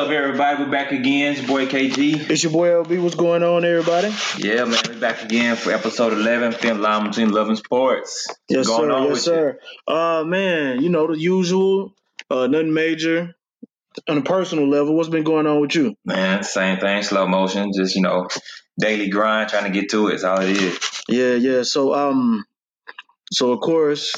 up, everybody? We're back again. It's your boy KG. It's your boy LB. What's going on, everybody? Yeah, man. We're back again for episode 11, Fine Line Between Love and Sports. Yes, What's going sir. Yes, sir. Uh, man, you know the usual. Uh, nothing major. On a personal level, what's been going on with you? you? Man, same thing, slow motion. Just, you know, daily grind, trying to get to it. It's all it is. Yeah, yeah. So, um, so of course,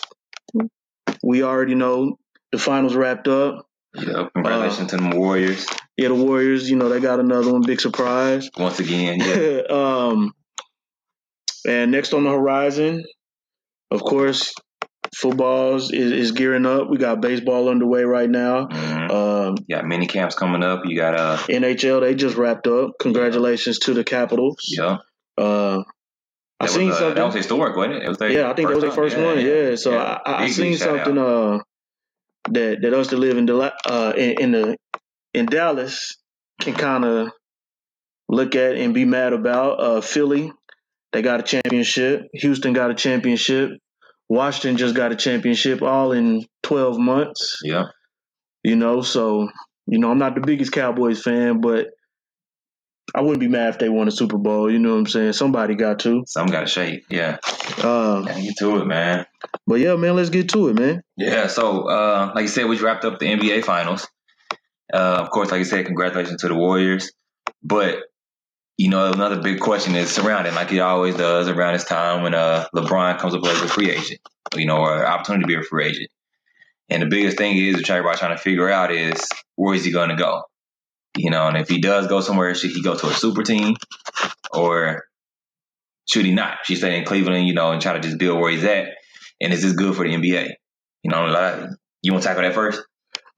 we already know the finals wrapped up. Yeah, congratulations to the Warriors Yeah, the Warriors. You know they got another one, big surprise. once again. Yeah. um, and next on the horizon, of course, footballs is, is gearing up. We got baseball underway right now. Mhm. Um, You got mini camps coming up. You got, uh, NHL they just wrapped up. Congratulations to the Capitals. yeah. Uh, I seen was, uh, something. That was historic, wasn't it? it was yeah, I think that was their first one. Yeah, so yeah. I, I, I seen something uh, that that us that live in Dela- uh, in, in the in Dallas can kind of look at and be mad about. Uh, Philly, they got a championship. Houston got a championship. Washington just got a championship, all in twelve months. Yeah. You know, so you know I'm not the biggest Cowboys fan, but I wouldn't be mad if they won a Super Bowl. You know what I'm saying? Somebody got to. Some got to shake. Yeah. Uh, Gotta get to it, man. but yeah, man, let's get to it, man. Yeah, so uh, like you said, we wrapped up the NBA Finals. Uh, of course, like you said, congratulations to the Warriors. But you know, another big question is surrounding, like it always does around this time when uh, LeBron comes up as a free agent, you know, or opportunity to be a free agent. And the biggest thing is, which everybody's trying to figure out, is where is he going to go? You know, and if he does go somewhere, should he go to a super team, or should he not? Should he stay in Cleveland, you know, and try to just build where he's at? And is this good for the NBA? You know, you want to tackle that first?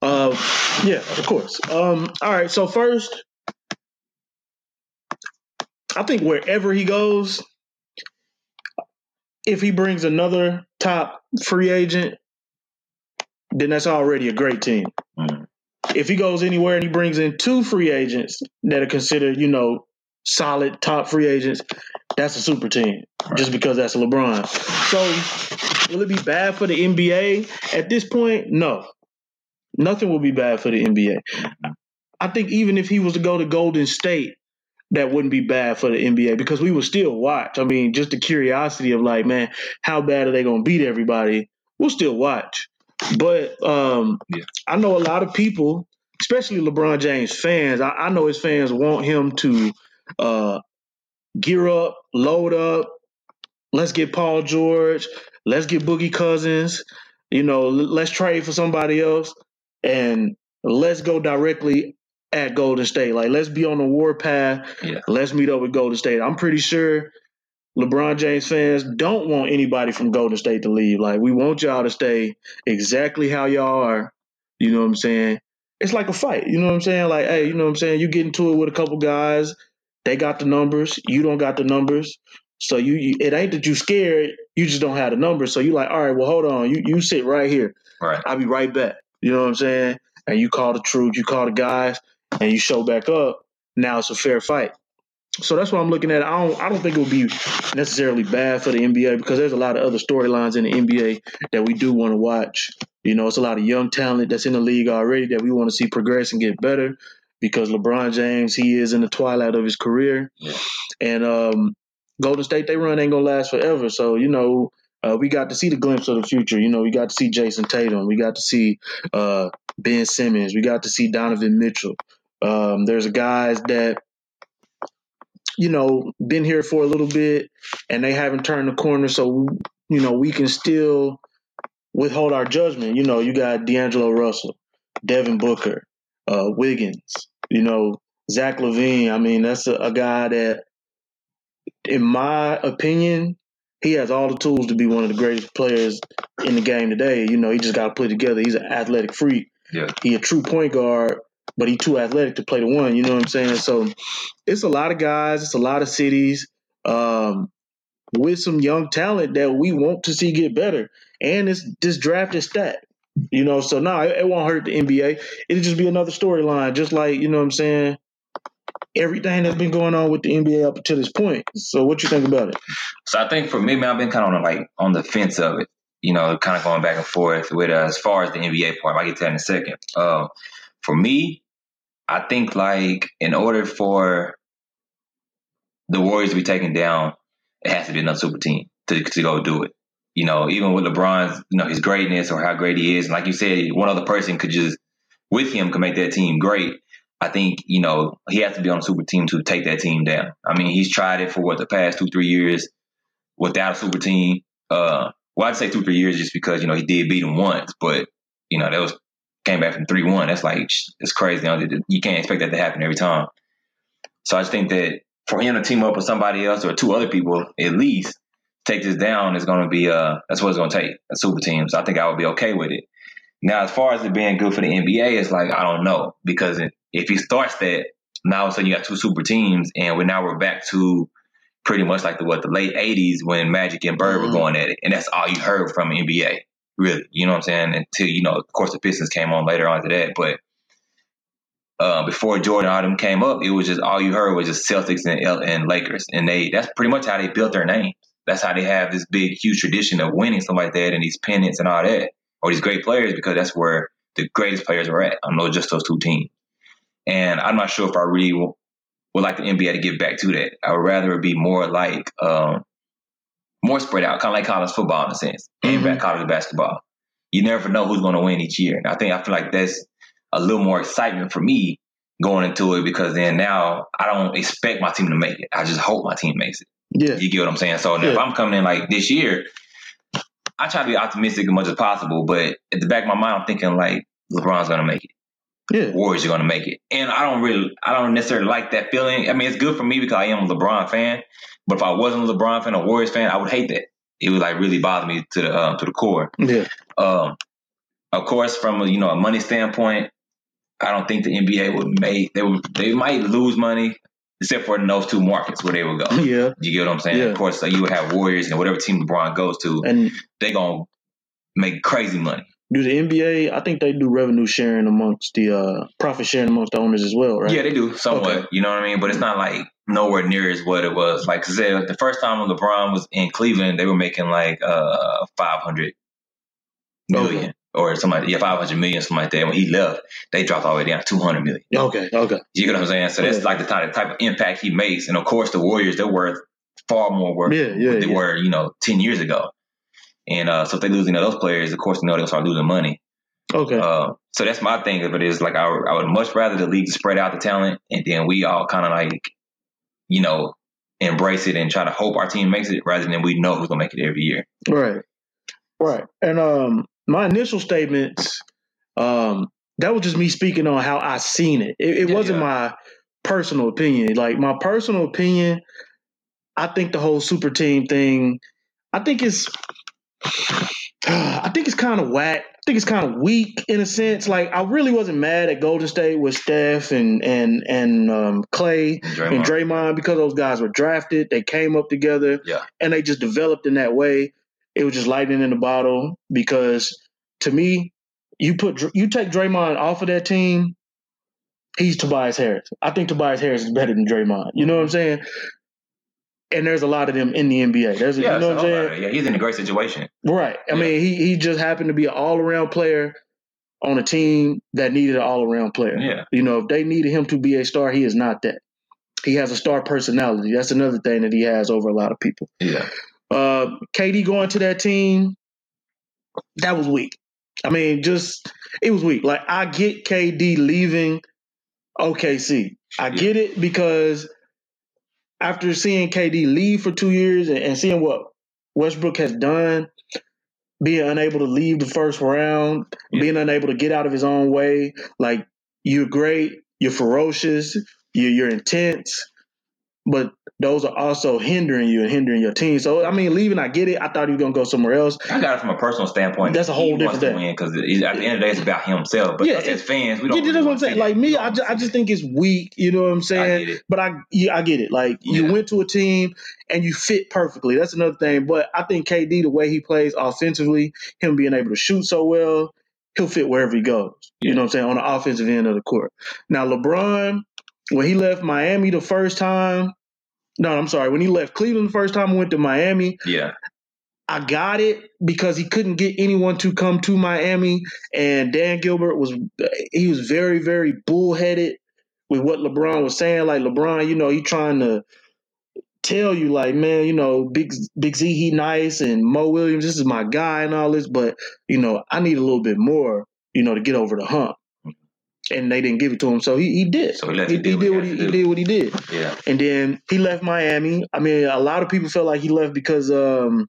Uh, yeah, of course. Um, all right. So first, I think wherever he goes, if he brings another top free agent, then that's already a great team. Mhm. If he goes anywhere and he brings in two free agents that are considered, you know, solid top free agents, that's a super team. Just because that's LeBron. So, will it be bad for the NBA at this point? No. Nothing will be bad for the NBA. I think even if he was to go to Golden State, that wouldn't be bad for the NBA because we would still watch. I mean, just the curiosity of like, man, how bad are they going to beat everybody? We'll still watch. But um, Yeah. I know a lot of people, especially LeBron James fans. I, I know his fans want him to uh, gear up, load up. Let's get Paul George. Let's get Boogie Cousins. You know, let's trade for somebody else and let's go directly at Golden State. Like, let's be on the war path. Yeah. Let's meet up with Golden State. I'm pretty sure LeBron James fans don't want anybody from Golden State to leave. Like, we want y'all to stay exactly how y'all are. You know what I'm saying? It's like a fight. You know what I'm saying? Like, hey, you know what I'm saying? You get into it with a couple guys. They got the numbers. You don't got the numbers. So you, you it ain't that you scared. You just don't have the numbers. So you like, all right, well, hold on. You you sit right here. Right. I'll be right back. You know what I'm saying? And you call the truth, you call the guys, and you show back up. Now it's a fair fight. So that's what I'm looking at. I don't I don't think it would be necessarily bad for the NBA because there's a lot of other storylines in the NBA that we do want to watch. You know, it's a lot of young talent that's in the league already that we want to see progress and get better because LeBron James, he is in the twilight of his career. Yeah. And um, Golden State, they run ain't gonna last forever. So, you know, uh, we got to see the glimpse of the future. You know, we got to see Jayson Tatum. We got to see uh, Ben Simmons. We got to see Donovan Mitchell. Um, there's guys that, you know, been here for a little bit and they haven't turned the corner. So, you know, we can still withhold our judgment. You know, you got D'Angelo Russell, Devin Booker, uh, Wiggins, you know, Zach LaVine. I mean, that's a, a guy that, in my opinion, he has all the tools to be one of the greatest players in the game today. You know, he just got to put it together. He's an athletic freak. Yeah. He a true point guard, but he too athletic to play the one. You know what I'm saying? So it's a lot of guys. It's a lot of cities um, with some young talent that we want to see get better. And it's this draft is stacked. You know, so no, it, it won't hurt the NBA. It'll just be another storyline, just like you know what I'm saying. Everything that's been going on with the NBA up to this point. So, what you think about it? So I think for me, man, I've been kind of on the, like on the fence of it. You know, kind of going back and forth with uh, as far as the NBA part. I'll get to that in a second. Uh, for me, I think like in order for the Warriors to be taken down, it has to be another super team to to go do it. You know, even with LeBron's, you know, his greatness or how great he is, and like you said, one other person could just with him could make that team great. I think you know he has to be on a super team to take that team down. I mean, he's tried it for what the past two three years without a super team. Uh, well, I'd say two three years just because you know he did beat him once, but you know that was came back from three one. That's like it's crazy. You can't expect that to happen every time. So I just think that for him to team up with somebody else or two other people at least take this down is going to be uh that's what it's going to take a super team. So I think I would be okay with it. Now, as far as it being good for the NBA, it's like I don't know because if he starts that, now all of a sudden you got two super teams, and we now we're back to pretty much like the what the late '80s when Magic and Bird mm-hmm. were going at it, and that's all you heard from NBA, really. You know what I'm saying? Until you know, of course, the Pistons came on later on to that, but uh, before Jordan them came up, it was just all you heard was just Celtics and, and Lakers, and they that's pretty much how they built their names. That's how they have this big, huge tradition of winning stuff like that, and these pennants and all that, or these great players, because that's where the greatest players are at. I know just those two teams, and I'm not sure if I really would like the NBA to get back to that. I would rather it be more like um, more spread out, kind of like college football in a sense, mm-hmm. and college basketball. You never know who's going to win each year, and I think I feel like that's a little more excitement for me going into it because then now I don't expect my team to make it. I just hope my team makes it. Yeah. You get what I'm saying? So yeah. if I'm coming in like this year, I try to be optimistic as much as possible, but at the back of my mind, I'm thinking like LeBron's gonna make it. Yeah. Warriors are gonna make it. And I don't really I don't necessarily like that feeling. I mean, it's good for me because I am a LeBron fan. But if I wasn't a LeBron fan, a Warriors fan, I would hate that. It would like really bother me to the um, to the core. Yeah. Um, of course, from a, you know a money standpoint, I don't think the NBA would make they would they might lose money except for in those two markets where they would go. Yeah, you get what I'm saying. Yeah. Of course, so you would have Warriors and whatever team LeBron goes to, and they gonna make crazy money. Do the NBA? I think they do revenue sharing amongst the uh, profit sharing amongst the owners as well, right? Yeah, they do somewhat. Okay. You know what I mean? But it's not like nowhere near as what it was. Like, cause the first time when LeBron was in Cleveland, they were making like uh, five hundred million. Okay or somebody, yeah, 500 million, something like that. When he left, they dropped all the way down to 200 million. Okay, okay. You get what I'm saying? So that's like the type, type of impact he makes. And of course, the Warriors, they're worth far more worth yeah, yeah, they yeah. were, you know, 10 years ago. And uh, so if they lose any of those players, of course, you know, they'll start losing money. Okay. Uh, so that's my thing of it is like I, I would much rather the league spread out the talent and then we all kind of like, you know, embrace it and try to hope our team makes it rather than we know who's gonna make it every year. Right. Right. And um my initial statements, um, that was just me speaking on how I seen it. It, it yeah, wasn't yeah. my personal opinion. Like my personal opinion, I think the whole super team thing, I think it's I think it's kind of whack. I think it's kind of weak in a sense. Like I really wasn't mad at Golden State with Steph and and and um, Clay Draymond. and Draymond because those guys were drafted. They came up together, yeah, and they just developed in that way it was just lightning in the bottle because to me, you put you take Draymond off of that team, he's Tobias Harris. I think Tobias Harris is better than Draymond. You know what I'm saying? And there's a lot of them in the NBA. There's, yeah, you know what I'm saying? Yeah, he's in a great situation. Right. I yeah. mean, he he just happened to be an all around player on a team that needed an all around player. Yeah. You know, if they needed him to be a star, he is not that. He has a star personality. That's another thing that he has over a lot of people. Yeah. Uh, KD going to that team, that was weak. I mean, just it was weak. Like I get KD leaving OKC. I yeah. get it because after seeing KD leave for two years and, and seeing what Westbrook has done, being unable to leave the first round, yeah. being unable to get out of his own way, like you're great, you're ferocious, you're, you're intense, but those are also hindering you and hindering your team. So I mean, leaving, I get it. I thought he was gonna go somewhere else. I got it from a personal standpoint. That's a whole different thing. Because at the end of the day, it's about himself. But yeah, as fans, we don't. Yeah, that's what I'm saying. Like me, I just, I just think it's weak. You know what I'm saying? I but I, yeah, I get it. Like you went to a team and you fit perfectly. That's another thing. But I think KD, the way he plays offensively, him being able to shoot so well, he'll fit wherever he goes. Yeah. You know what I'm saying? On the offensive end of the court. Now LeBron, when he left Miami the first time no, I'm sorry. When he left Cleveland the first time, went to Miami. Yeah. I got it because he couldn't get anyone to come to Miami, and Dan Gilbert was he was very very bullheaded with what LeBron was saying. Like LeBron, you know, he trying to tell you, like, man, you know, Big Big Z, he nice, and Mo Williams, this is my guy, and all this, but you know, I need a little bit more, you know, to get over the hump. And they didn't give it to him, so he, he did. So he he, he did what he, he did what he did. Yeah. And then he left Miami. I mean, a lot of people felt like he left because um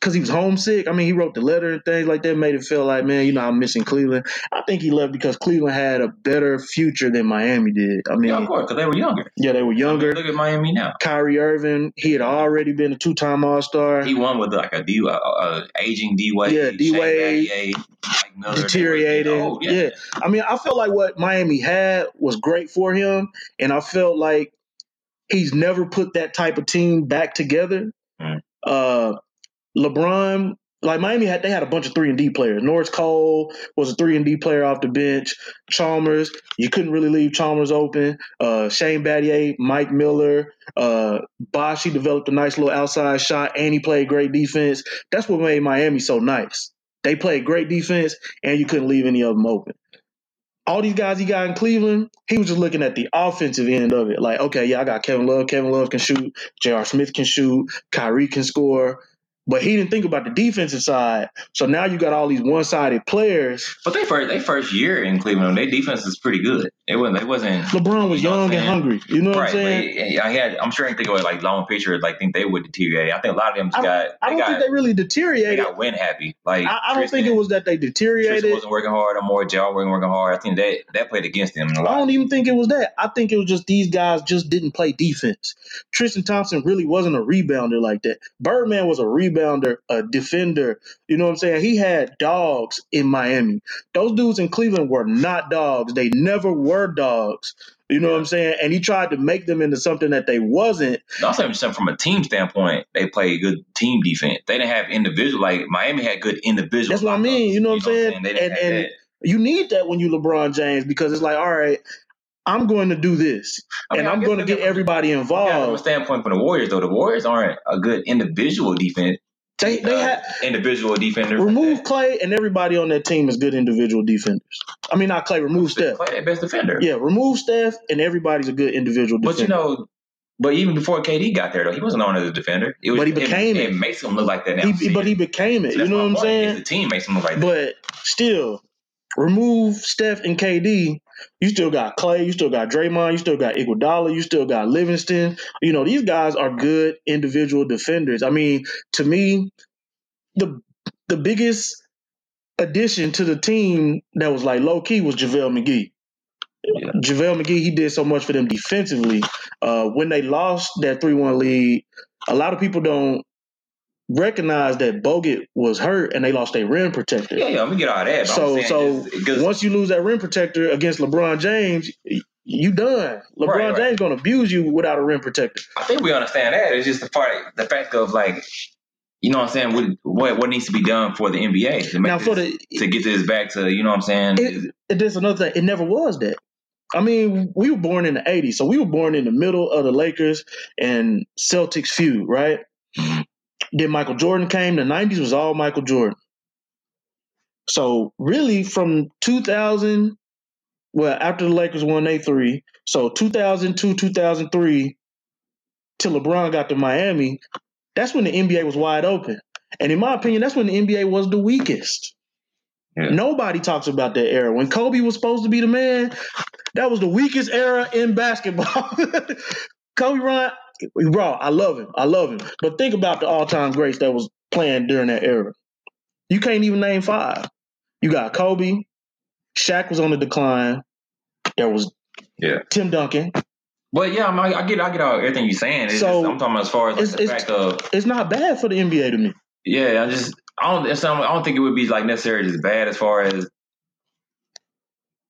because he was homesick. I mean, he wrote the letter and things like that, made it feel like, man, you know, I'm missing Cleveland. I think he left because Cleveland had a better future than Miami did. I mean, Yeah, of course, because they were younger. yeah, they were younger. Look at Miami now. Kyrie Irving, he had already been a two time All Star. He won with like a D, uh, uh, aging D Wade, Yeah, D. Wade, Mike Miller, they were deteriorated. getting old, yeah. I mean, I felt like what Miami had was great for him, and I felt like he's never put that type of team back together. Mm. Uh, LeBron, like Miami had, they had a bunch of three and D players. Norris Cole was a three and D player off the bench. Chalmers, you couldn't really leave Chalmers open. Uh, Shane Battier, Mike Miller, uh, Bosh, he developed a nice little outside shot, and he played great defense. That's what made Miami so nice. They played great defense, and you couldn't leave any of them open. All these guys he got in Cleveland, he was just looking at the offensive end of it. Like, okay, yeah, I got Kevin Love. Kevin Love can shoot. J.R. Smith can shoot. Kyrie can score. But he didn't think about the defensive side. So now you got all these one-sided players. But they first they first year in Cleveland, their defense is pretty good. It wasn't. It wasn't. LeBron was You know young and hungry. You know what I'm saying? but I had. I'm sure I think it like long picture. Like think they would deteriorate. I think a lot of them just I- got. I don't got. think they really deteriorated. they got win happy. Like I, I don't think it was that they deteriorated. Tristan wasn't working hard no more. Jar wasn't working hard. I think that that played against them I don't even think it was that. I think it was just these guys just didn't play defense. Tristan Thompson really wasn't a rebounder like that. Birdman was a rebounder, a defender. You know what I'm saying? He had dogs in Miami. Those dudes in Cleveland were not dogs. They never were dogs. You know what I'm saying? And he tried to make them into something that they wasn't. Also, just from a team standpoint, they played good team defense. They didn't have individual like Miami had good individual. That's what I mean. You know what I'm saying? And- and- You need that when you LeBron James because it's like, all right, I'm going to do this, I mean, and I'm going to get everybody Yeah, from a involved. standpoint from the Warriors, though, the Warriors aren't a good individual defense. They they uh, had individual defenders. remove Clay, and everybody on that team is good individual defenders. I mean, not Clay. Remove Steph. Clay, their best defender. Yeah, remove Steph, and everybody's a good individual But defender. you know, but even before KD got there, though, he wasn't known as a defender. It was, But he became it. it. It makes him look like that now. he, but he became it. that's You know what I'm saying? The team makes him look like that. But still, remove Steph and KD. You still got Clay. You still got Draymond. You still got Iguodala. You still got Livingston. You know these guys are good individual defenders. I mean, to me, the the biggest addition to the team that was like low key was JaVale McGee. Yeah. JaVale McGee, he did so much for them defensively. Uh, when they lost that 3 1 lead, a lot of people don't recognize that Bogut was hurt and they lost their rim protector. Yeah, yeah, let me get all that. So- so just- Once you lose that rim protector against LeBron James, you done. LeBron Right, right. James gonna abuse you without a rim protector. I think we understand that. It's just the part, the fact of like, you know what I'm saying? What what, what needs to be done for the NBA to make Now for this- the to get this back to you know what I'm saying? it, it, there's another thing. It never was that. I mean, we were born in the '80s, so we were born in the middle of the Lakers and Celtics feud, right? Then Michael Jordan came. The '90s was all Michael Jordan. So really, from 2000, well, after the Lakers won they three, so 2002, 2003, till LeBron got to Miami, that's when the NBA was wide open. And in my opinion, that's when the NBA was the weakest. Yeah. Nobody talks about that era. When Kobe was supposed to be the man, that was the weakest era in basketball. Kobe Bryant, bro, I love him. I love him. But think about the all-time greats that was playing during that era. You can't even name five. You got Kobe, Shaq was on the decline. There was Yeah. Tim Duncan. But yeah, I'm, I I get I get all everything you're saying. It's So, just, I'm talking about as far as like, it's- the it's- fact of It's not bad for the NBA to me. yeah, I just I don't it's not- I don't think it would be like necessarily as bad as far as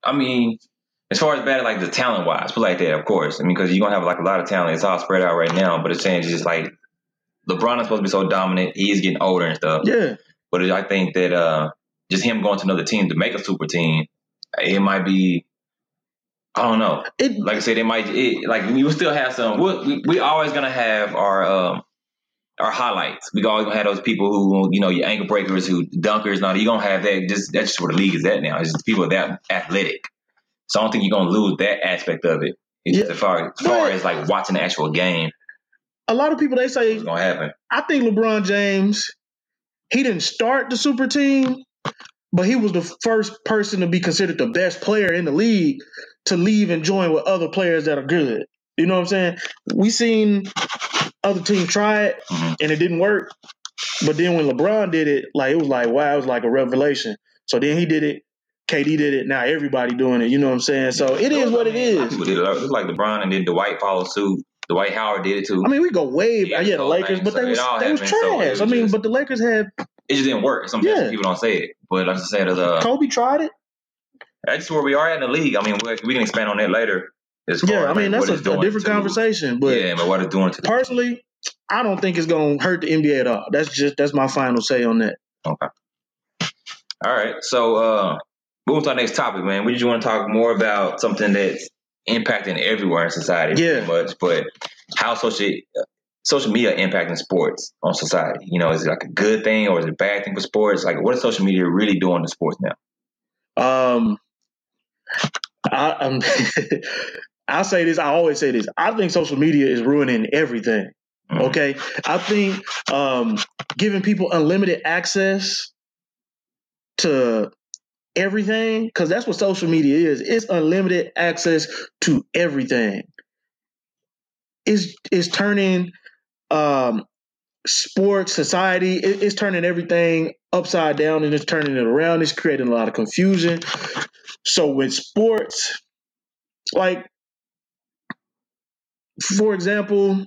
I mean as far as bad like the talent wise, put like that, of course. I mean, because you're gonna have like a lot of talent. It's all spread out right now, but it's saying it's just like LeBron is supposed to be so dominant. He's getting older and stuff. Yeah. But I think that uh, just him going to another team to make a super team, it might be. I don't know. It Like I said, it might. It, like we will still have some. We'll, we we always gonna have our um our highlights. We always gonna have those people who you know your ankle breakers, who dunkers. Now you gonna have that. Just that's just where the league is at now. It's just people that athletic. So I don't think you're gonna lose that aspect of it. Yeah. as far as far as like watching the actual game, A lot of people they say it's gonna happen. I think LeBron James, he didn't start the super team, but he was the first person to be considered the best player in the league to leave and join with other players that are good. You know what I'm saying? We seen other teams try it Mhm. and it didn't work. But then when LeBron did it, like it was like wow, it was like a revelation. So then he did it, KD did it, now everybody doing it. You know what I'm saying? So it is what it is. I mean, a lot of is. People did it. It like LeBron and then Dwight followed suit. Dwight Howard did it too. I mean, we go way Yeah, back. Yeah, the Lakers, man, but so they was they was happened, so was I mean, just- but the Lakers had it just didn't work. Sometimes Yeah. people don't say it, but I'm just saying that uh, Kobe tried it. that's where we are in the league. I mean, we, we can expand on that later. Yeah, I mean like, that's a, a different to- conversation. But yeah, but what it's doing to the personally, I don't think it's gonna hurt the NBA at all. That's just that's my final say on that. Okay. All right. So, uh, moving to our next topic, man. We just want to talk more about something that's impacting everywhere in society, Yeah. pretty much. But how social social media impacting sports on society? You know, is it like a good thing or is it a bad thing for sports? Like, what is social media really doing to sports now? Um, I, um, I say this. I always say this. I think social media is ruining everything. Mhm. Okay, I think um, giving people unlimited access to everything because that's what social media is. It's unlimited access to everything. it's it's turning um, sports, society. It, it's turning everything upside down and it's turning it around. It's creating a lot of confusion. So with sports, like for example,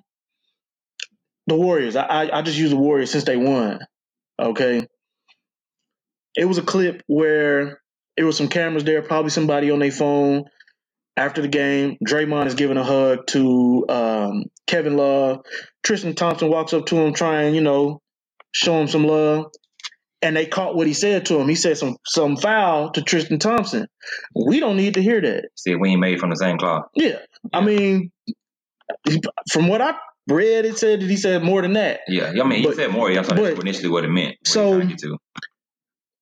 the Warriors. I, I I just use the Warriors since they won. Okay. It was a clip where it was some cameras there, probably somebody on their phone. After the game, Draymond is giving a hug to um, Kevin Love. Tristan Thompson walks up to him, trying, you know, show him some love. And they caught what he said to him. He said some some foul to Tristan Thompson. We don't need to hear that. See, we ain't made from the same cloth. Yeah, I mean, from what I read, it said that he said more than that. Yeah, I mean, he But- said more. That's but- initially what it meant. what So-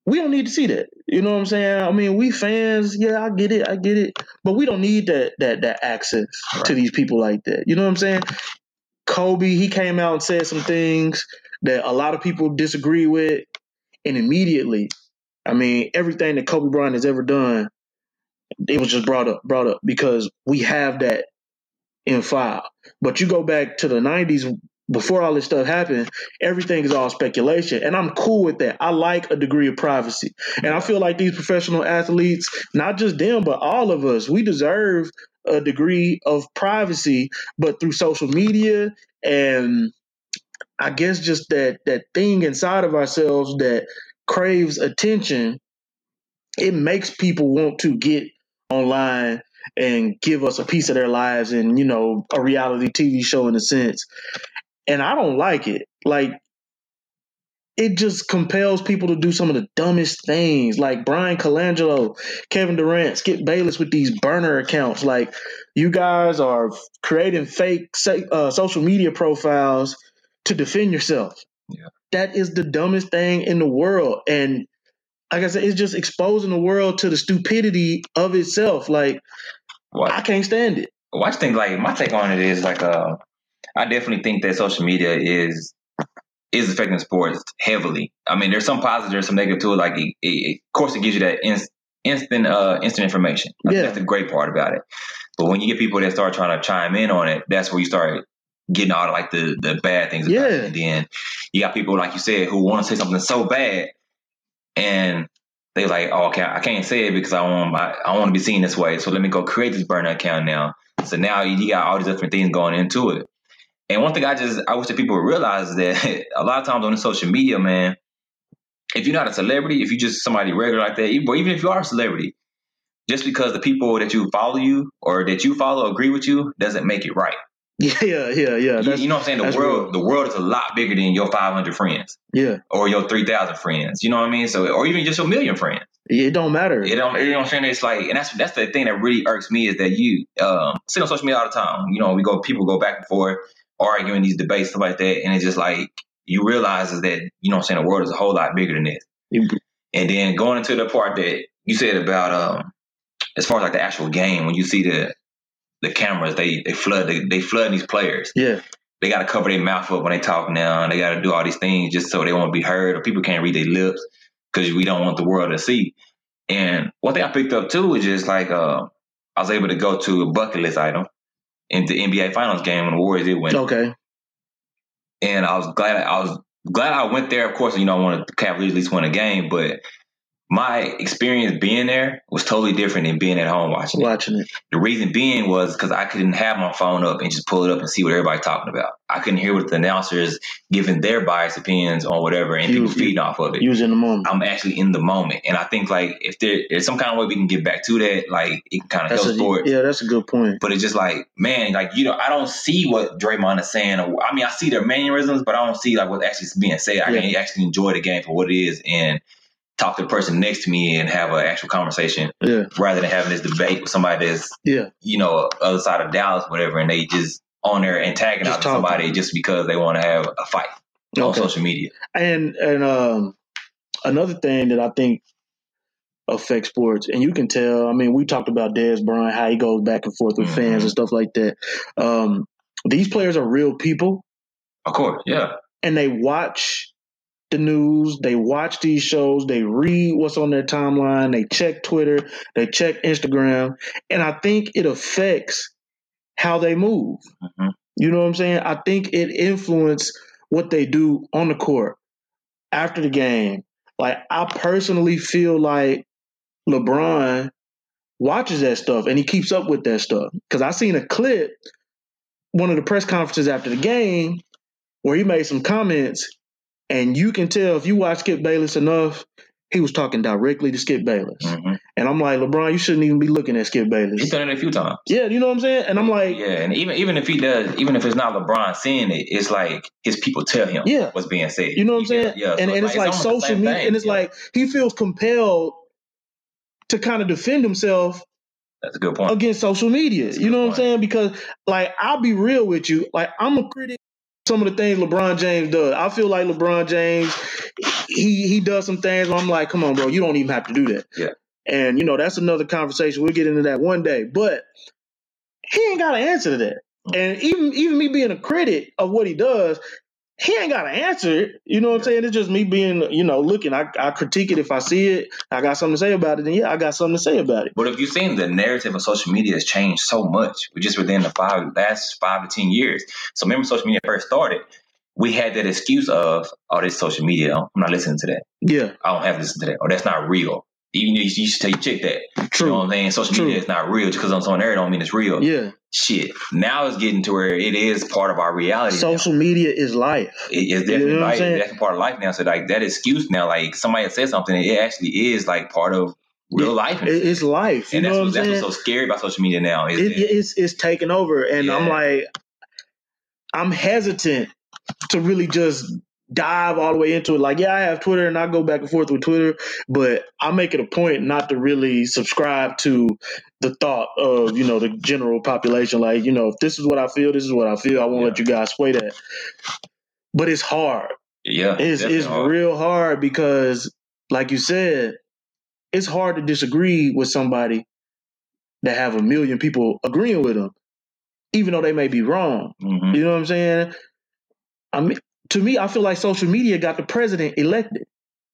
we don't need to see that. You know what I'm saying? I mean, we fans, yeah, I get it, I get it, but we don't need that that that access to these people like that. You know what I'm saying? Kobe, he came out and said some things that a lot of people disagree with, and immediately, I mean, everything that Kobe Bryant has ever done, it was just brought up, brought up because we have that in file. But you go back to the '90s before all this stuff happened, everything is all speculation. And I'm cool with that. I like a degree of privacy. And I feel like these professional athletes, not just them, but all of us, we deserve a degree of privacy, but through social media and I guess just that that thing inside of ourselves that craves attention, it makes people want to get online and give us a piece of their lives and, you know, a reality TV show in a sense and I don't like it. Like it just compels people to do some of the dumbest things, like Bryan Colangelo, Kevin Durant, Skip Bayless with these burner accounts. Like you guys are creating fake uh, social media profiles to defend yourself. Yeah. That is the dumbest thing in the world, and like I said, it's just exposing the world to the stupidity of itself. Like What? I can't stand it. Well, I think like my take on it is like uh, I definitely think that social media is is affecting sports heavily. I mean, there's some positive, there's some negative to it. Like, it, it, of course, it gives you that in, instant uh, instant information. I Yeah. that's the great part about it. But when you get people that start trying to chime in on it, that's where you start getting all like the the bad things about Yeah. it. And then you got people like you said who want to say something so bad, and they like, oh, okay, I can't say it because I want I, I want to be seen this way. So let me go create this burner account now. So now you got all these different things going into it. And one thing I just I wish that people would realize is that a lot of times on the social media, man, if you're not a celebrity, if you're just somebody regular like that, even, or even if you are a celebrity, just because the people that you follow you or that you follow agree with you doesn't make it right. Yeah, yeah, yeah. You, you know what I'm saying? The world, real. the world is a lot bigger than your 500 friends yeah. or your 3,000 friends. You know what I mean? So, or even just your million friends. It don't matter. You know, you know what I'm saying? It's like, and that's that's the thing that really irks me is that you um, sit on social media all the time. You know, we go, people go back and forth, arguing these debates, stuff like that, and it's just like you realize is that you know, what I'm saying the world is a whole lot bigger than this. You- And then going into the part that you said about um, as far as like the actual game, when you see the the cameras, they they flood they, they flood these players. Yeah. They got to cover their mouth up when they talk now, and they got to do all these things just so they won't be heard, or people can't read their lips because we don't want the world to see. And one thing I picked up too is just like uh, I was able to go to a bucket list item in the NBA Finals game when the Warriors did win, Okay. and I was glad I was glad I went there. Of course, you know I wanted the Cavaliers at least win a game, but my experience being there was totally different than being at home watching it. Watching it. The reason being was because I couldn't have my phone up and just pull it up and see what everybody's talking about. I couldn't hear what the announcers giving their biased opinions on whatever and You- people you- feeding off of it. You was in the moment. I'm actually in the moment, and I think like if there, there's some kind of way we can get back to that, like it can kind of That's help a, sports. yeah, that's a good point. But it's just like, man, like you know, I don't see what Draymond is saying. Or, I mean, I see their mannerisms, but I don't see like what's actually being said. I Yeah. can actually enjoy the game for what it is and talk to the person next to me and have an actual conversation Yeah. rather than having this debate with somebody that's Yeah. you know other side of Dallas, whatever, and they just on there antagonizing somebody just because they want to have a fight on social media. And and um another thing that I think affects sports, and you can tell. I mean, we talked about Dez Bryant, how he goes back and forth with Mhm. fans and stuff like that. Um, these players are real people, Of course, yeah, and they watch the news, they watch these shows, they read what's on their timeline, they check Twitter, they check Instagram, and I think it affects how they move. Mhm. You know what I'm saying? I think it influences what they do on the court after the game. Like I personally feel like LeBron watches that stuff and he keeps up with that stuff. Cause I seen a clip, one of the press conferences after the game, where he made some comments, and you can tell if you watch Skip Bayless enough, he was talking directly to Skip Bayless. hmm And I'm like, LeBron, you shouldn't even be looking at Skip Bayless. he's done it a few times. Yeah, you know what I'm saying? And I'm like, Yeah, and even even if he does, even if it's not LeBron seeing it, it's like his people tell him Yeah. what's being said. You know what I'm saying? Yeah, and, so and it's like, almost the social media, thing. and it's Yeah, like he feels compelled to kind of defend himself that's a good point. against social media. You know what I'm saying? Because like I'll be real with you, like I'm a critic. Some of the things LeBron James does, I feel like LeBron James, he he does some things. Where I'm like, come on, bro, you don't even have to do that. Yeah. And you know that's another conversation. We'll get into that one day. But he ain't got an answer to that. Mm. And even even me being a critic of what he does, he ain't got to answer it. You know what I'm saying? It's just me being, you know, looking. I, I critique it if I see it. I got something to say about it. Then yeah, I got something to say about it. But if you've seen the narrative of social media has changed so much, just within the five last five to ten years. So remember, social media first started, we had that excuse of, "Oh, this social media. I'm not listening to that. Yeah, I don't have to listen to that. Or that's not real." Even you, you should take chick that. You know true. what I'm saying? Social True. media is not real just because I'm on there. Don't mean it's real. Yeah, Shit. Now it's getting to where it is part of our reality. now. social media is life. It's definitely You know what I'm like saying? that's part of life now. So like that excuse now, like somebody said something, it actually is like part of real life. It, it's life. You and know that's, what what, that's what's so scary about social media now. Is it, that- it's it's taking over, and I'm like, I'm hesitant to really just dive all the way into it. Like, yeah, I have Twitter, and I go back and forth with Twitter, but I make it a point not to really subscribe to the thought of you know the general population. Like, you know, if this is what I feel, this is what I feel. I won't let you guys sway that. But it's hard. yeah, It's it's hard. real hard because, like you said, it's hard to disagree with somebody that have a million people agreeing with them, even though they may be wrong. Mhm. You know what I'm saying? I mean, to me, I feel like social media got the president elected.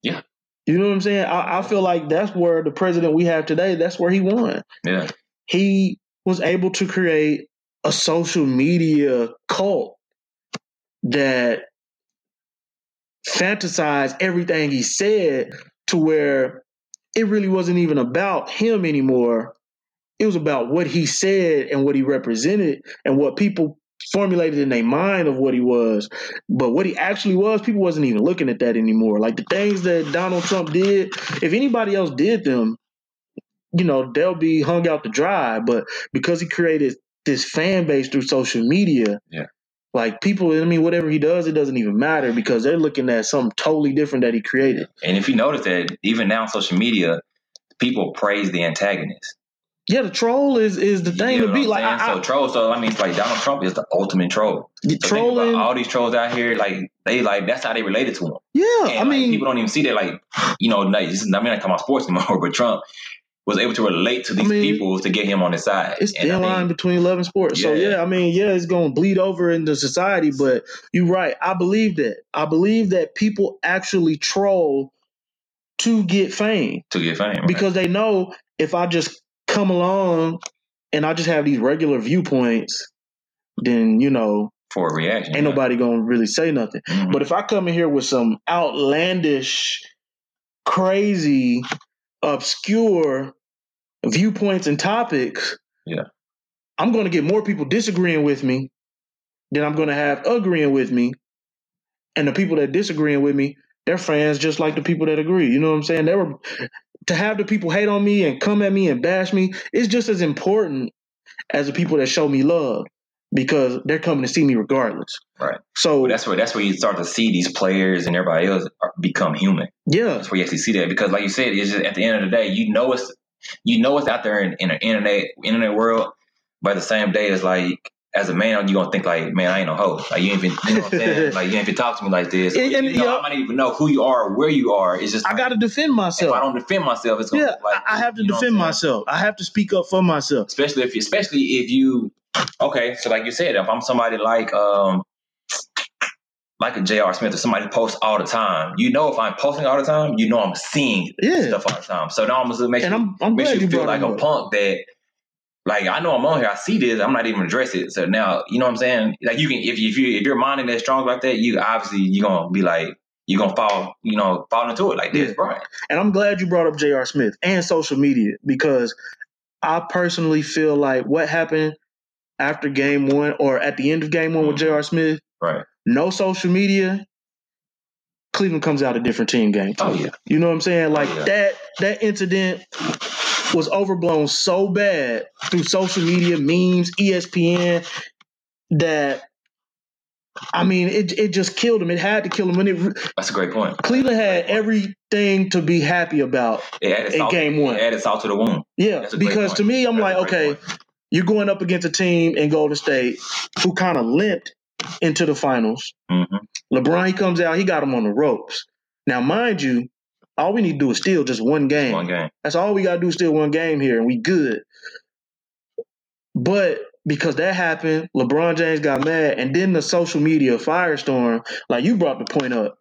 Yeah. You know what I'm saying? I, I feel like that's where the president we have today. That's where he won. Yeah, He was able to create a social media cult that fantasized everything he said to where it really wasn't even about him anymore. It was about what he said and what he represented and what people formulated in their mind of what he was. But what he actually was, people wasn't even looking at that anymore. Like the things that Donald Trump did, if anybody else did them, you know, they'll be hung out to dry. But because he created this fan base through social media, Yeah. like people, I mean, whatever he does, it doesn't even matter because they're looking at something totally different that he created. and if you notice that even now on social media, people praise the antagonist. Yeah, the troll is is the thing to be like. I, so troll. So I mean, it's like Donald Trump is the ultimate troll. I, So trolling, all these trolls out here, like they like that's how they related to him. yeah. And, I like, mean, people don't even see that. Like, you know, like, this is- I mean, I talk about sports anymore, but Trump, was able to relate to these I mean, people to get him on his side. It's And I thin mean, line between love and sport. So Yeah. yeah, I mean, yeah, it's gonna bleed over into society, but you're right. I believe that. I believe that people actually troll to get fame to get fame right? because they know if I just come along and I just have these regular viewpoints, then you know for a reaction. ain't nobody gonna really say nothing. Mhm. But if I come in here with some outlandish, crazy, obscure viewpoints and topics, Yeah. I'm going to get more people disagreeing with me than I'm going to have agreeing with me. And the people that disagreeing with me, they're fans just like the people that agree. You know what I'm saying? They were to have the people hate on me and come at me and bash me is just as important as the people that show me love because they're coming to see me regardless. Right. So But that's where that's where you start to see these players and everybody else become human. yeah, That's where you actually see that because, like you said, it's just at the end of the day, you know it's you know it's out there in, in the internet internet world, but at the same day, it's like as a man, you gonna think like, man, I ain't no hoe. Like you ain't even, you know what I'm saying? like you ain't even talk to me like this. And- and, you know, yeah. I might even know who you are, or where you are. It's just I got to defend if myself. I don't defend myself, it's gonna Yeah, like I have to you know defend myself. I have to speak up for myself. especially if you, especially if you okay so like you said if i'm somebody like um like a J.R. Smith or somebody who posts all the time, you know if I'm posting all the time, you know I'm seeing Yeah, stuff all the time. So now I'm gonna make and you, I'm I'm makes you feel like a punk that like I know I'm on here, I see this, I'm not even address it. So now you know what I'm saying? Like you can if you if you if you're minding that strong like that, you obviously you're gonna be like you're gonna fall, you know, fall into it like this, right? And I'm glad you brought up J.R. Smith and social media because I personally feel like what happened after game one or at the end of game one with Mhm. J.R. Smith, Right. no social media, Cleveland comes out a different team game. Oh yeah. You know what I'm saying? Like yeah. that that incident was overblown so bad through social media, memes, ESPN that I mean it it just killed him. It had to kill him. And it That's a great point. Cleveland had everything to be happy about in salt, game one. It added salt to the wound. Yeah, That's a great because to me, I'm That's like, okay, point. you're going up against a team in Golden State who kind of limped into the finals. Mhm. LeBron, he comes out, he got him on the ropes. Now, mind you, all we need to do is steal just one game. One game. That's all we got to do steal one game here, and we good. But because that happened, LeBron James got mad, and then the social media firestorm, like you brought the point up,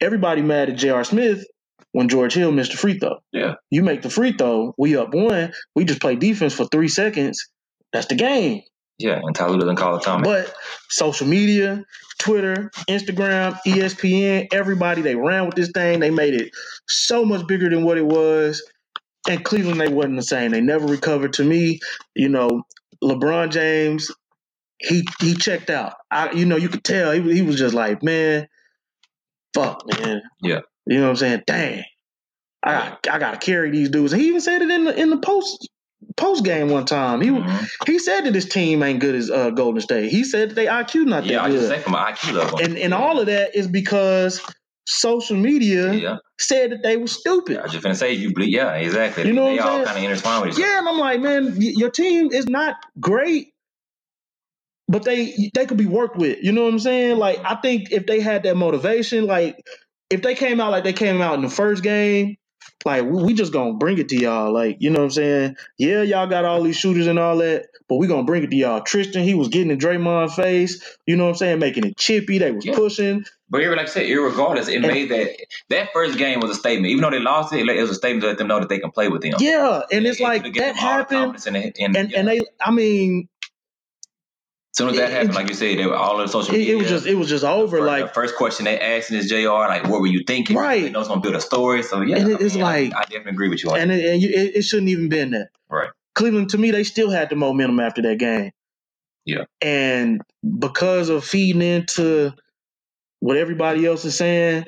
everybody mad at J.R. Smith when George Hill missed the free throw. Yeah. You make the free throw, we up one, we just play defense for three seconds. That's the game. Yeah, and Ty Lue doesn't call it time. But social media, Twitter, Instagram, ESPN, everybody, they ran with this thing. They made it so much bigger than what it was. And Cleveland, they wasn't the same. They never recovered. To me, you know, LeBron James, he he checked out. I, you know, you could tell he, he was just like, man, fuck, man. Yeah. You know what I'm saying? Dang, I I gotta carry these dudes. And he even said it in the in the post post game one time. He Mhm. he said that his team ain't good as uh, Golden State. He said that they IQ not Yeah, that I just good. say from an IQ level. And and all of that is because social media yeah, said that they were stupid. I was just gonna say you bleed. Yeah, exactly. You know they all kind of intertwine with each other. Yeah, and I'm like, man, y- your team is not great, but they they could be worked with. You know what I'm saying? Like, I think if they had that motivation, like if they came out like they came out in the first game, like we, we just gonna bring it to y'all. Like, you know what I'm saying? Yeah, y'all got all these shooters and all that, but we gonna bring it to y'all. Tristan, he was getting in Draymond face. You know what I'm saying? Making it chippy. They was Yeah. pushing. But like I said, irregardless, it And- made that that first game was a statement. Even though they lost it, it was a statement to let them know that they can play with them. Yeah, and It- it's it like that happened. confidence in it. And, And yeah. and they, I mean, soon as that it- happened, like you said, they were all on social media. it was just it was just over. the Like first question they asked is J.R. Like, what were you thinking? Right. They know it's gonna build a story. So yeah, And it- I it's mean, I- like- I, definitely agree with you on and that. it, and you, it, it shouldn't even been that. Right. Cleveland, to me, they still had the momentum after that game. Yeah. And because of feeding into what everybody else is saying,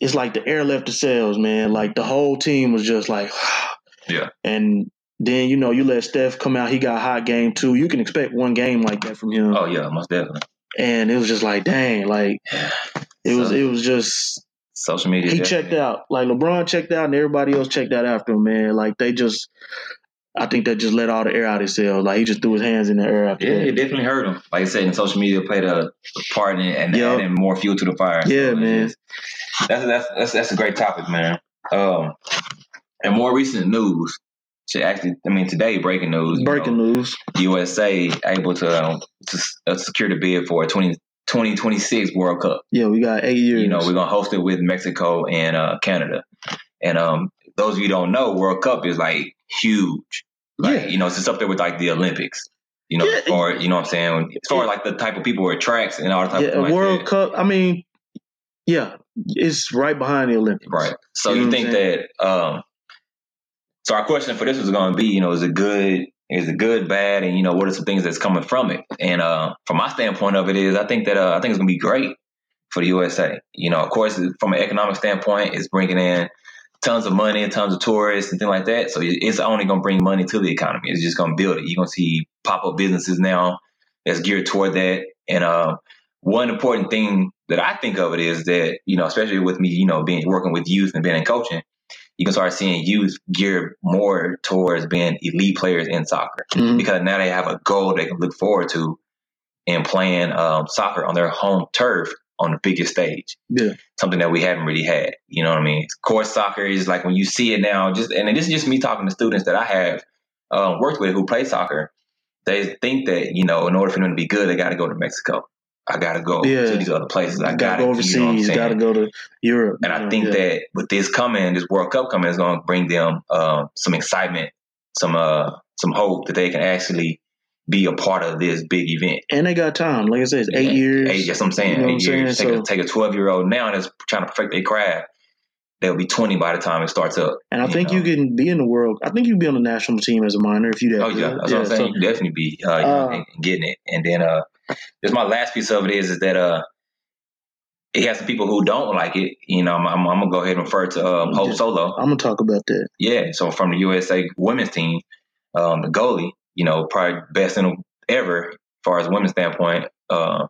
it's like the air left the cells, man. Like the whole team was just like, Yeah. And then you know you let Steph come out, he got a hot game too. You can expect one game like that from him, Oh yeah, most definitely. and it was just like, dang, like it was it was just social media. he definitely- checked out. Like LeBron checked out, and everybody else checked out after him. Man, like they just, I think that just let all the air out of his cell. Like he just threw his hands in the air after Yeah, that. it definitely hurt him. Like I said, and social media played a part in it and Yup. adding more fuel to the fire. Yeah, it man. That's, that's that's that's a great topic, man. Um, and more recent news. Actually, I mean, today breaking news. you Breaking know, news. USA able to um, to uh, secure the bid for a 20, 2026 World Cup. Yeah, we got eight years. You know, we're gonna host it with Mexico and uh, Canada. And um, those of you who don't know, World Cup is like huge. Like, Yeah. you know, it's up there with like the Olympics. You know, Yeah. far you know what I'm saying. As far as like the type of people who are tracks and all the type yeah, of like World that. Cup. I mean, yeah, it's right behind the Olympics. Right. So You know you think that um so our question for this was gonna be, you know, is it good, is it good, bad, and you know, what are some things that's coming from it? And uh from my standpoint of it is I think that uh, I think it's gonna be great for the USA. You know, of course from an economic standpoint, it's bringing in tons of money tons of tourists and things like that. So it's only gonna bring money to the economy. It's just gonna build it. You're gonna see pop up businesses now that's geared toward that. And uh, one important thing that I think of it is that, you know, especially with me, you know, being working with youth and being in coaching, you can start seeing youth geared more towards being elite players in soccer Mhm. because now they have a goal they can look forward to in playing um, soccer on their home turf on the biggest stage. Yeah. Something that we haven't really had. You know what I mean? Course soccer is like when you see it now, just and this is just me talking to students that I have um, worked with who play soccer. They think that you know, in order for them to be good, they got to go to Mexico. I got to go Yeah. to these other places. I gotta got to go You know overseas. Got to go to Europe. And I Yeah, think yeah. that with this coming, this World Cup coming, is going to bring them uh, some excitement, some uh, some hope that they can actually be a part of this big event. and they got time. Like I said, it's eight Yeah. years. Eight, yes, I'm saying You know what eight I'm years. saying? Take, So- a, take a 12 year old now that's trying to perfect their craft. They'll be 20 by the time it starts up. And I think know. you can be in the world. I think you can be on the national team as a minor if you that. Oh yeah, that's what I'm saying. so- you definitely be uh, you know, Uh, getting it. And then uh, just my last piece of it is is that uh, it has some people who don't like it. You know, I'm, I'm, I'm gonna go ahead and refer to um, Hope. Solo. I'm gonna talk about that. Yeah, so from the USA women's team, um, the goalie, you know, probably best in ever as far as women's standpoint. Uh,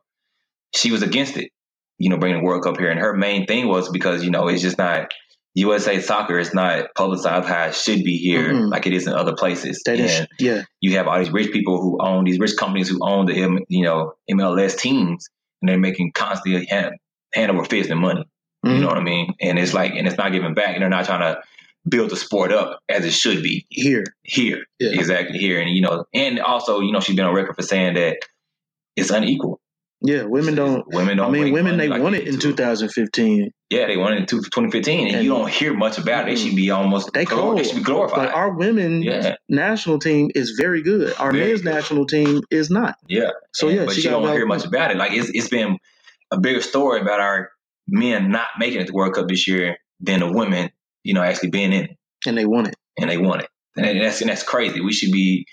she was against it, you know, bringing the World Cup here, and her main thing was because you know it's just not USA soccer is not publicized how it should be here, Mhm. like it is in other places. They and just, yeah, you have all these rich people who own these rich companies who own the M- you know MLS teams, and they're making constantly hand, hand over fist and money. You Mhm. know what I mean? And it's like, and it's not giving back, and they're not trying to build the sport up as it should be here. here, Yeah. exactly here, and you know, and also, you know, she's been on record for saying that it's unequal. Yeah, women don't. Women don't. I mean, women they like won it in 2015. Yeah, they won it in two- 2015, and, And- you don't hear much about it. They should be mm. almost They glor-. They should be glorified. But our women yeah, national team is very good. Our Very men's good. national team is not. yeah. So yeah, but she you don't hear much about it. Like it's it's been a bigger story about our men not making it to the World Cup this year than the women, you know, actually being in it, and they won it. and they won it. And that's and that's crazy. We should be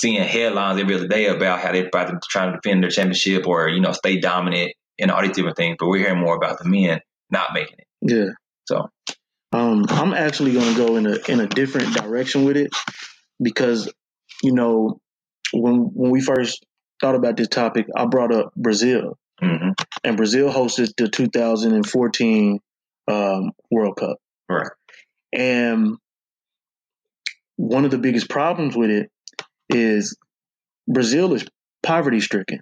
seeing headlines every other day about how they're about to defend their championship or you know stay dominant and all these different things. But we're hearing more about the men not making it. Yeah. So Um, I'm actually going to go in a in a different direction with it because, you know, when when we first thought about this topic, I brought up Brazil, mhm. and Brazil hosted the 2014 um, World Cup, right, and one of the biggest problems with it is Brazil is poverty stricken.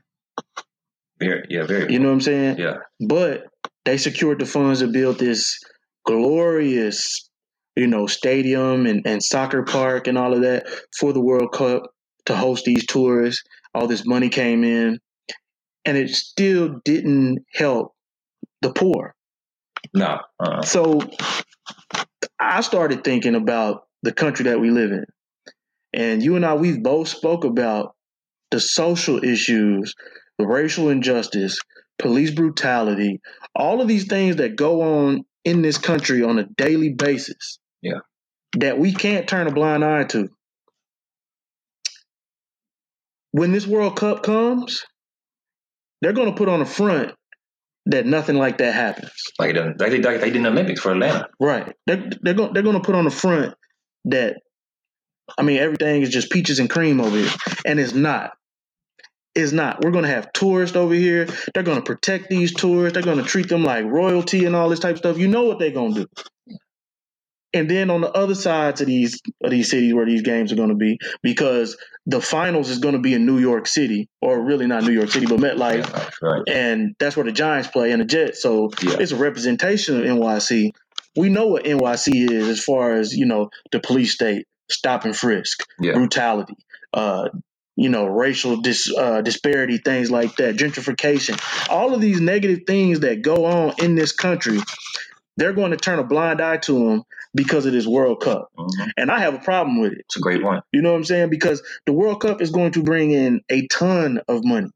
very yeah, very You know what I'm saying? yeah, but they secured the funds to build this glorious, you know, stadium and, and soccer park and all of that for the World Cup to host these tours. All this money came in, and it still didn't help the poor. no, uh, So I started thinking about the country that we live in. And you and I, we've both spoke about the social issues, the racial injustice, police brutality, all of these things that go on in this country on a daily basis. Yeah. That we can't turn a blind eye to. When this World Cup comes, they're going to put on a front that nothing like that happens. like the, like they like they did in the Olympics for Atlanta. Right. They're they're going they're going to put on the front that I mean everything is just peaches and cream over here, and it's not. It's not. We're going to have tourists over here. They're going to protect these tourists. They're going to treat them like royalty and all this type of stuff. You know what they're going to do. And then on the other sides of these of these cities where these games are going to be, because the finals is going to be in New York City, or really not New York City, but MetLife, Yeah, right. and that's where the Giants play and the Jets. So Yeah. it's a representation of NYC. We know what NYC is as far as you know the police state, stop and frisk, Yeah. brutality, uh, you know, racial dis, uh, disparity, things like that, gentrification, all of these negative things that go on in this country, they're going to turn a blind eye to them because of this World Cup. Mhm. And I have a problem with it. It's a great one. You know what I'm saying? Because the World Cup is going to bring in a ton of money.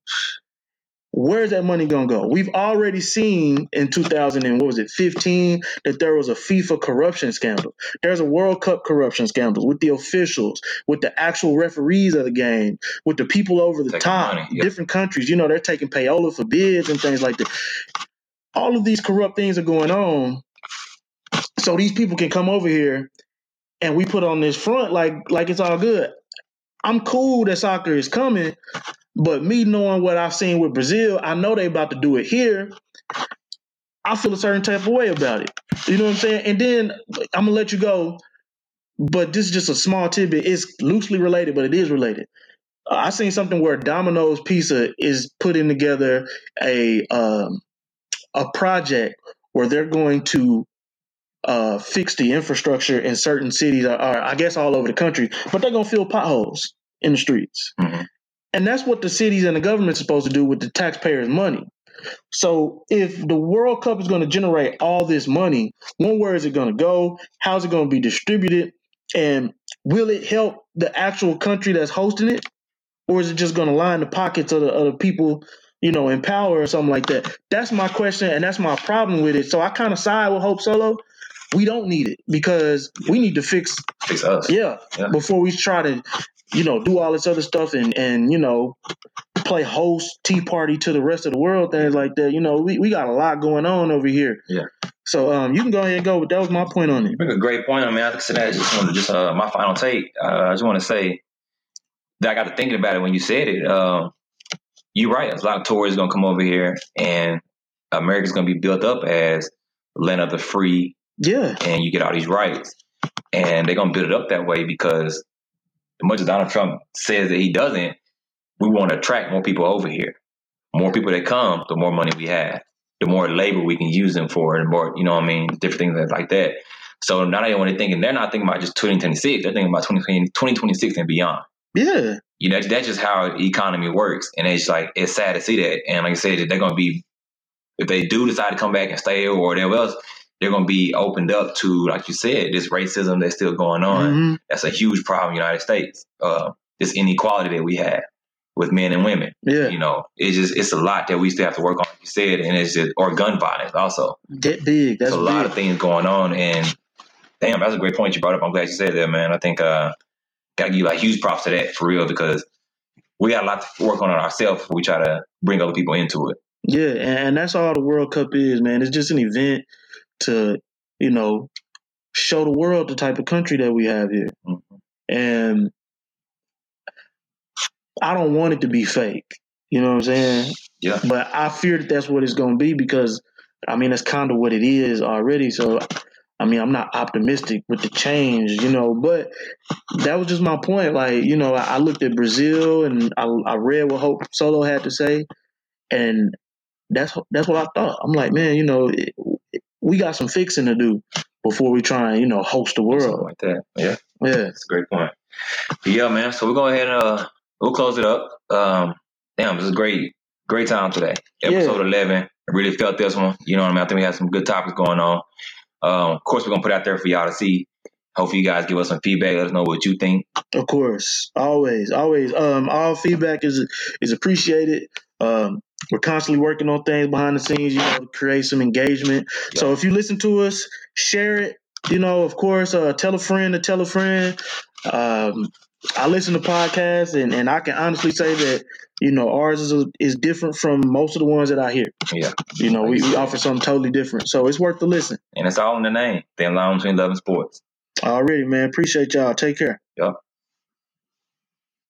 Where's that money going to go? We've already seen in 2000 and what was it, 15, that there was a FIFA corruption scandal. There's a World Cup corruption scandal with the officials, with the actual referees of the game, with the people over the Taking top, yeah. different countries. You know, they're taking payola for bids and things like that. All of these corrupt things are going on. So these people can come over here and we put on this front like like it's all good. I'm cool that soccer is coming, but me knowing what I've seen with Brazil, I know they about to do it here. I feel a certain type of way about it. You know what I'm saying? And then I'm gonna let you go, but this is just a small tidbit. It's loosely related, but it is related. Uh, I seen something where Domino's Pizza is putting together a um, a project where they're going to uh, fix the infrastructure in certain cities, or, or I guess all over the country, but they're gonna fill potholes in the streets, Mhm. And that's what the cities and the government's supposed to do with the taxpayers' money. So if the World Cup is going to generate all this money, one, where is it going to go? How's it going to be distributed? And will it help the actual country that's hosting it? Or is it just going to line the pockets of the, of the people, you know, in power or something like that? That's my question and that's my problem with it. So I kind of side with Hope Solo. We don't need it because we need to fix Fix us. yeah, Yeah. before we try to, you know, do all this other stuff and and you know, play host tea party to the rest of the world, things like that. You know, we, we got a lot going on over here. Yeah. So um, you can go ahead and go, but that was my point on it. You make a great point. I mean, I said that just wanted to just uh, my final take. Uh, I just want to say that I got to thinking about it when you said it. Uh, you're right. There's a lot of tourists gonna come over here, and America's gonna be built up as land of the free, Yeah, and you get all these rights, and they're gonna build it up that way because much as Donald Trump says that he doesn't, we want to attract more people over here. More people that come, the more money we have, the more labor we can use them for, and more, you know what I mean, different things like that. So now they only thinking, they're not thinking about just 2026, they're thinking about 2020, 2026 and beyond. yeah, You know, that's just how the economy works. And it's like, it's sad to see that. And like I said, they're going to be, if they do decide to come back and stay or whatever else, they're going to be opened up to, like you said, this racism that's still going on Mhm. that's a huge problem in the United States. Uh, this inequality that we have with men and women. yeah, You know, it's just it's a lot that we still have to work on, like you said, and it's just or gun violence also. Get big. That's There's a lot of things going on, and damn, that's a great point you brought up. I'm glad you said that, man. I think uh, gotta give like huge props to that for real because we got a lot to work on ourselves we try to bring other people into it. Yeah, and that's all the World Cup is, man. It's just an event to, you know, show the world the type of country that we have here. Mhm. And I don't want it to be fake. You know what I'm saying? Yeah. But I fear that that's what it's going to be because, I mean, that's kind of what it is already. So, I mean, I'm not optimistic with the change, you know, but that was just my point. Like, you know, I, looked at Brazil and I, I read what Hope Solo had to say, and that's that's what I thought. I'm like, man, you know, we got some fixing to do before we try and you know host the Something world. like that. Yeah. Yeah, That's a great point. Yeah, man. So we'll go ahead and uh, we'll close it up. Um, damn, this is great, great time today. Episode eleven. I really felt this one. You know what I mean? I think we had some good topics going on. Um, of course, we're gonna put it out there for y'all to see. Hopefully, you guys give us some feedback. Let us know what you think. of course, always, always. Um, all feedback is is appreciated. Um, we're constantly working on things behind the scenes, you know, to create some engagement. So if you listen to us, share it. You know, of course, uh, tell a friend to tell a friend. Um, I listen to podcasts, and, and I can honestly say that you know ours is is different from most of the ones that I hear. Yeah, You know, we, we offer something totally different, so it's worth the listen. and it's all in the name. Between love and sports. Already, man. Appreciate y'all. Take care. Yup.